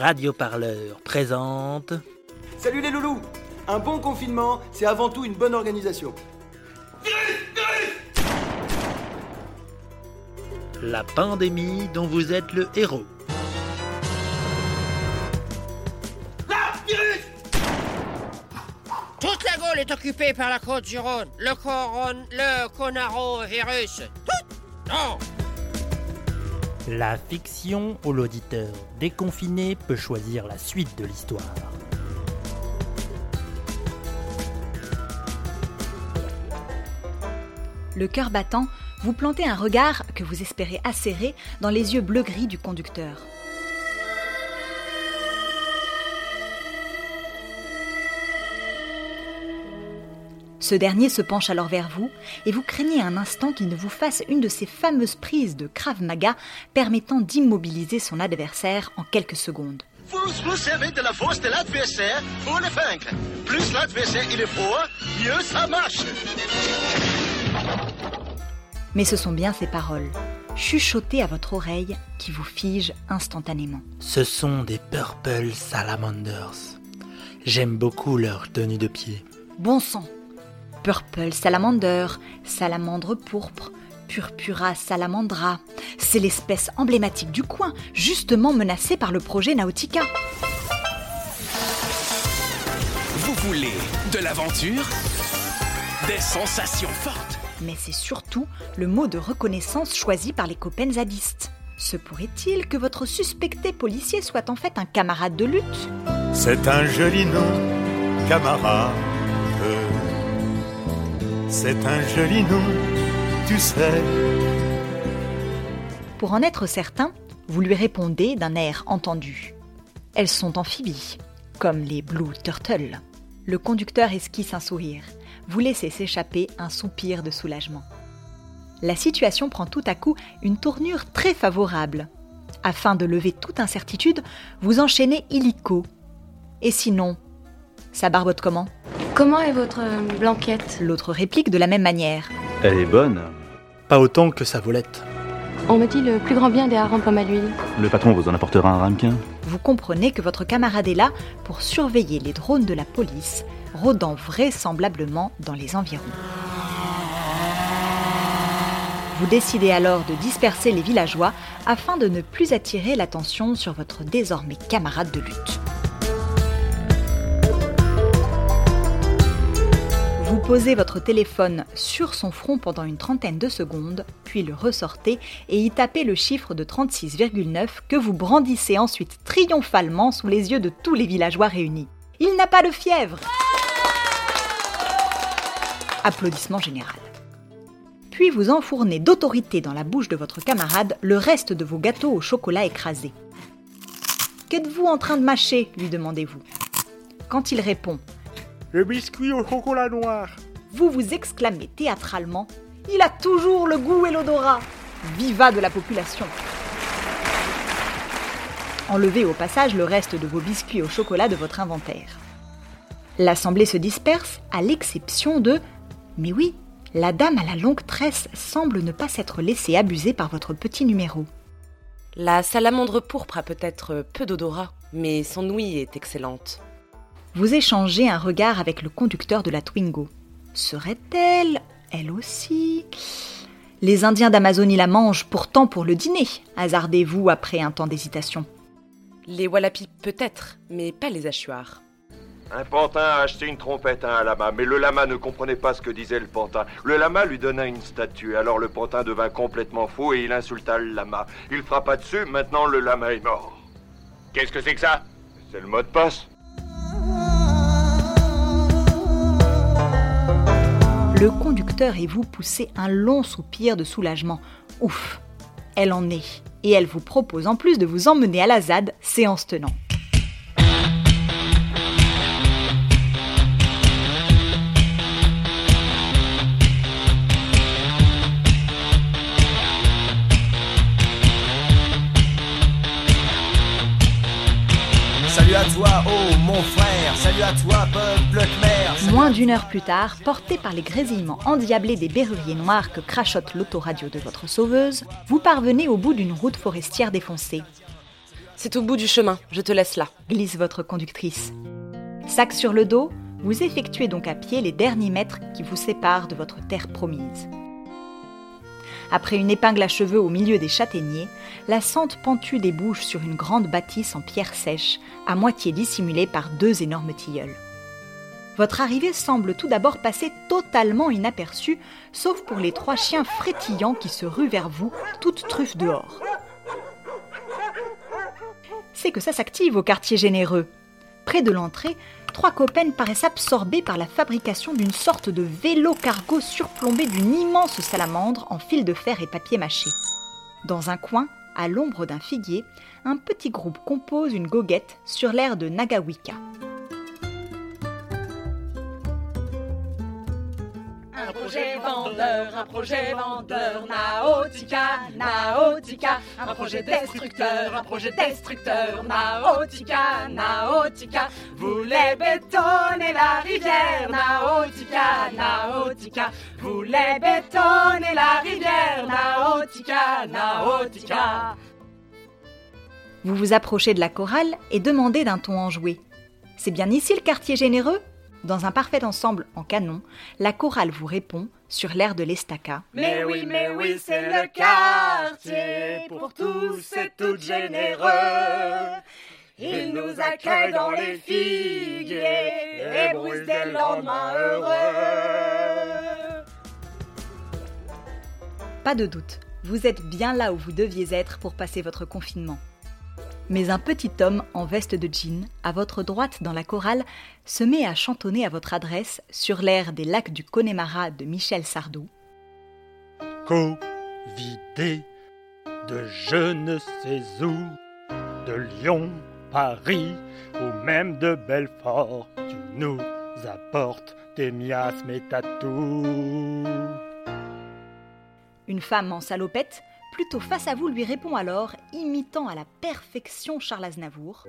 radioparleur présente. Salut les loulous Un bon confinement, c'est avant tout une bonne organisation. La pandémie dont vous êtes le héros. Toute la Gaule est occupée par la côte du Rhône. Le coron... le conarovirus. Tout Non La fiction où l'auditeur déconfiné peut choisir la suite de l'histoire. Le cœur battant, vous plantez un regard que vous espérez acérer dans les yeux bleu-gris du conducteur. Ce dernier se penche alors vers vous et vous craignez un instant qu'il ne vous fasse une de ces fameuses prises de Krav Maga permettant d'immobiliser son adversaire en quelques secondes. Vous vous servez de la force de l'adversaire pour le vaincre. Plus l'adversaire il est fort, mieux ça marche. Mais ce sont bien ces paroles, chuchotées à votre oreille, qui vous figent instantanément. Ce sont des Purple Salamanders. J'aime beaucoup leur tenue de pied. Bon sang Purple salamander, salamandre pourpre, Purpura salamandra. C'est l'espèce emblématique du coin, justement menacée par le projet Nautica. Vous voulez de l'aventure? Des sensations fortes? Mais c'est surtout le mot de reconnaissance choisi par les copains zadistes. Se pourrait-il que votre suspecté policier soit en fait un camarade de lutte? C'est un joli nom, camarade. C'est un joli nom, tu sais. Pour en être certain, vous lui répondez d'un air entendu. Elles sont amphibies, comme les Blue Turtles. Le conducteur esquisse un sourire. Vous laissez s'échapper un soupir de soulagement. La situation prend tout à coup une tournure très favorable. Afin de lever toute incertitude, vous enchaînez illico. Et sinon, ça barbote comment? Comment est votre euh, blanquette? L'autre réplique de la même manière. Elle est bonne. Pas autant que sa volette. On me dit le plus grand bien des harengs pommes à l'huile. Le patron vous en apportera un ramequin? Vous comprenez que votre camarade est là pour surveiller les drones de la police, rôdant vraisemblablement dans les environs. Vous décidez alors de disperser les villageois afin de ne plus attirer l'attention sur votre désormais camarade de lutte. Vous posez votre téléphone sur son front pendant une trentaine de secondes, puis le ressortez et y tapez le chiffre de 36,9 que vous brandissez ensuite triomphalement sous les yeux de tous les villageois réunis. Il n'a pas de fièvre Applaudissements général. Puis vous enfournez d'autorité dans la bouche de votre camarade le reste de vos gâteaux au chocolat écrasé. Qu'êtes-vous en train de mâcher? lui demandez-vous. Quand il répond Le biscuit au chocolat noir. vous vous exclamez théâtralement Il a toujours le goût et l'odorat Viva de la population Enlevez au passage le reste de vos biscuits au chocolat de votre inventaire. L'assemblée se disperse à l'exception de Mais oui, la dame à la longue tresse semble ne pas s'être laissée abuser par votre petit numéro. La salamandre pourpre a peut-être peu d'odorat, mais son ouïe est excellente. Vous échangez un regard avec le conducteur de la Twingo. Serait-elle, elle aussi? Les Indiens d'Amazonie la mangent pourtant pour le dîner, hasardez-vous après un temps d'hésitation. Les wallapis peut-être, mais pas les hachoirs. Un pantin a acheté une trompette à un lama, mais le lama ne comprenait pas ce que disait le pantin. Le lama lui donna une statue, alors le pantin devint complètement fou et il insulta le lama. Il frappa dessus, maintenant le lama est mort. Qu'est-ce que c'est que ça? C'est le mot de passe. Le conducteur et vous poussez un long soupir de soulagement. Ouf, elle en est. Et elle vous propose en plus de vous emmener à la ZAD, séance tenant. Toi, oh mon frère, salut à toi, peuple khmer. Moins d'une heure plus tard, porté par les grésillements endiablés des berruriers noirs que crachote l'autoradio de votre sauveuse, vous parvenez au bout d'une route forestière défoncée. C'est au bout du chemin, je te laisse là. glisse votre conductrice. Sac sur le dos, vous effectuez donc à pied les derniers mètres qui vous séparent de votre terre promise. Après une épingle à cheveux au milieu des châtaigniers, la sente pentue débouche sur une grande bâtisse en pierre sèche, à moitié dissimulée par deux énormes tilleuls. Votre arrivée semble tout d'abord passer totalement inaperçue, sauf pour les trois chiens frétillants qui se ruent vers vous, toutes truffes dehors. C'est que ça s'active au quartier généreux. Près de l'entrée, trois copains paraissent absorbés par la fabrication d'une sorte de vélo cargo surplombé d'une immense salamandre en fil de fer et papier mâché. Dans un coin, à l'ombre d'un figuier, un petit groupe compose une goguette sur l'air de Nagawika. Un projet vendeur, Naotica, Naotica, un projet destructeur, un projet destructeur, Naotica, Naotica, voulait bétonner la rivière, Naotica, Naotica, voulait bétonner la rivière, Naotica, Naotica. Vous vous approchez de la chorale et demandez d'un ton enjoué. C'est bien ici le quartier généreux? Dans un parfait ensemble en canon, la chorale vous répond sur l'air de l'estaca. Mais oui, mais oui, c'est le quartier pour tous et toutes généreux. Il nous accueille dans les figuiers et brise des lendemains heureux. Pas de doute, vous êtes bien là où vous deviez être pour passer votre confinement. Mais un petit homme en veste de jean, à votre droite dans la chorale, se met à chantonner à votre adresse sur l'air des lacs du Connemara de Michel Sardou. Covidé de je ne sais où, de Lyon, Paris ou même de Belfort, tu nous apportes tes miasmes et tatous. Une femme en salopette, plutôt face à vous, lui répond alors, imitant à la perfection Charles Aznavour.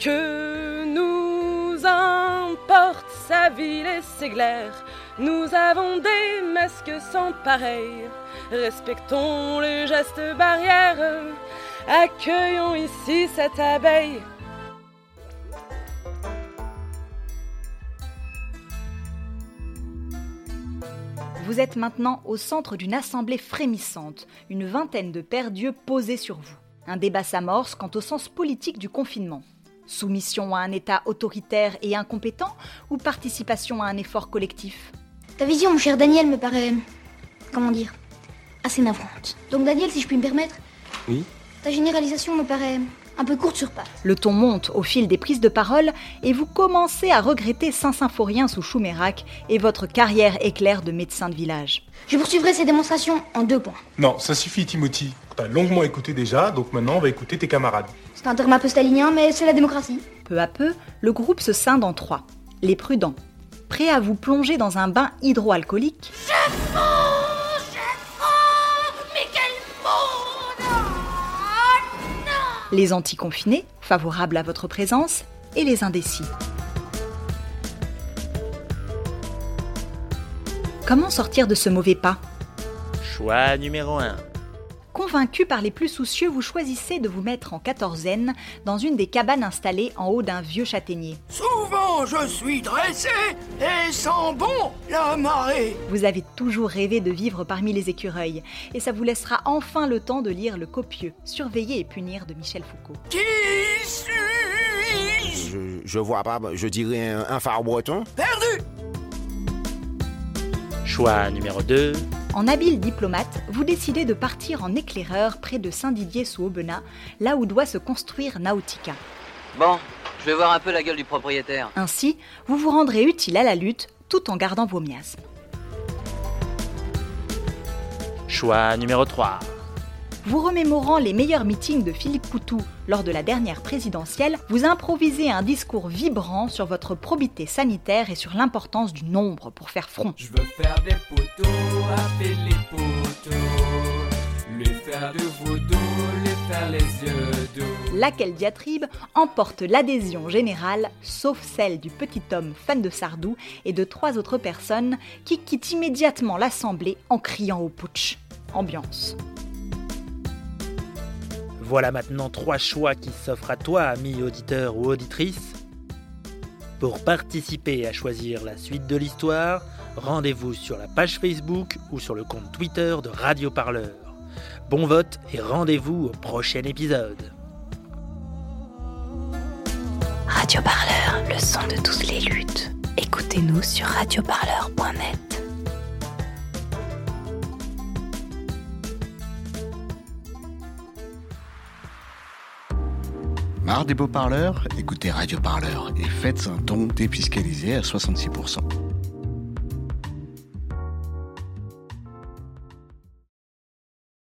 Que nous importe sa ville et ses glaires, nous avons des masques sans pareil. Respectons les gestes barrières, accueillons ici cette abeille. Vous êtes maintenant au centre d'une assemblée frémissante, une vingtaine de pères d'yeux posés sur vous. Un débat s'amorce quant au sens politique du confinement. Soumission à un État autoritaire et incompétent ou participation à un effort collectif? Ta vision, mon cher Daniel, me paraît. comment dire assez navrante. Donc, Daniel, si je puis me permettre, Oui ta généralisation me paraît un peu courte sur pattes. Le ton monte au fil des prises de parole et vous commencez à regretter Saint-Symphorien sous Choumérac et votre carrière éclair de médecin de village. Je poursuivrai ces démonstrations en deux points. Non, ça suffit, Timothy. T'as longuement écouté déjà, donc maintenant on va écouter tes camarades. C'est un terme un peu stalinien, mais c'est la démocratie. Peu à peu, le groupe se scinde en trois. Les prudents, prêts à vous plonger dans un bain hydroalcoolique. Les anticonfinés, favorables à votre présence, et les indécis. Comment sortir de ce mauvais pas? Choix numéro 1. Convaincu par les plus soucieux, vous choisissez de vous mettre en quatorzaine dans une des cabanes installées en haut d'un vieux châtaignier. Souvent je suis dressé et sens bon la marée. Vous avez toujours rêvé de vivre parmi les écureuils, et ça vous laissera enfin le temps de lire le copieux Surveiller et punir de Michel Foucault. Qui suis-je? Je, je vois pas, je dirais un, un phare breton. Perdu Choix numéro 2. En habile diplomate, vous décidez de partir en éclaireur près de Saint-Didier sous Aubenas, là où doit se construire Nautica. Bon, je vais voir un peu la gueule du propriétaire. Ainsi, vous vous rendrez utile à la lutte tout en gardant vos miasmes. Choix numéro 3. Vous remémorant les meilleurs meetings de Philippe Poutou lors de la dernière présidentielle, vous improvisez un discours vibrant sur votre probité sanitaire et sur l'importance du nombre pour faire front. Je veux faire des poteaux, appeler les poteaux, lui faire du voodoo, lui faire les yeux doux. Laquelle diatribe emporte l'adhésion générale, sauf celle du petit homme fan de Sardou et de trois autres personnes qui quittent immédiatement l'assemblée en criant au putsch. Ambiance. Voilà maintenant trois choix qui s'offrent à toi, ami auditeur ou auditrice. Pour participer à choisir la suite de l'histoire, rendez-vous sur la page Facebook ou sur le compte Twitter de Radio Parleur. Bon vote et rendez-vous au prochain épisode. Radio Parleur, le son de toutes les luttes. Écoutez-nous sur radioparleur.net. Marre des beaux parleurs Écoutez Radio Parleur et faites un ton défiscalisé à 66%.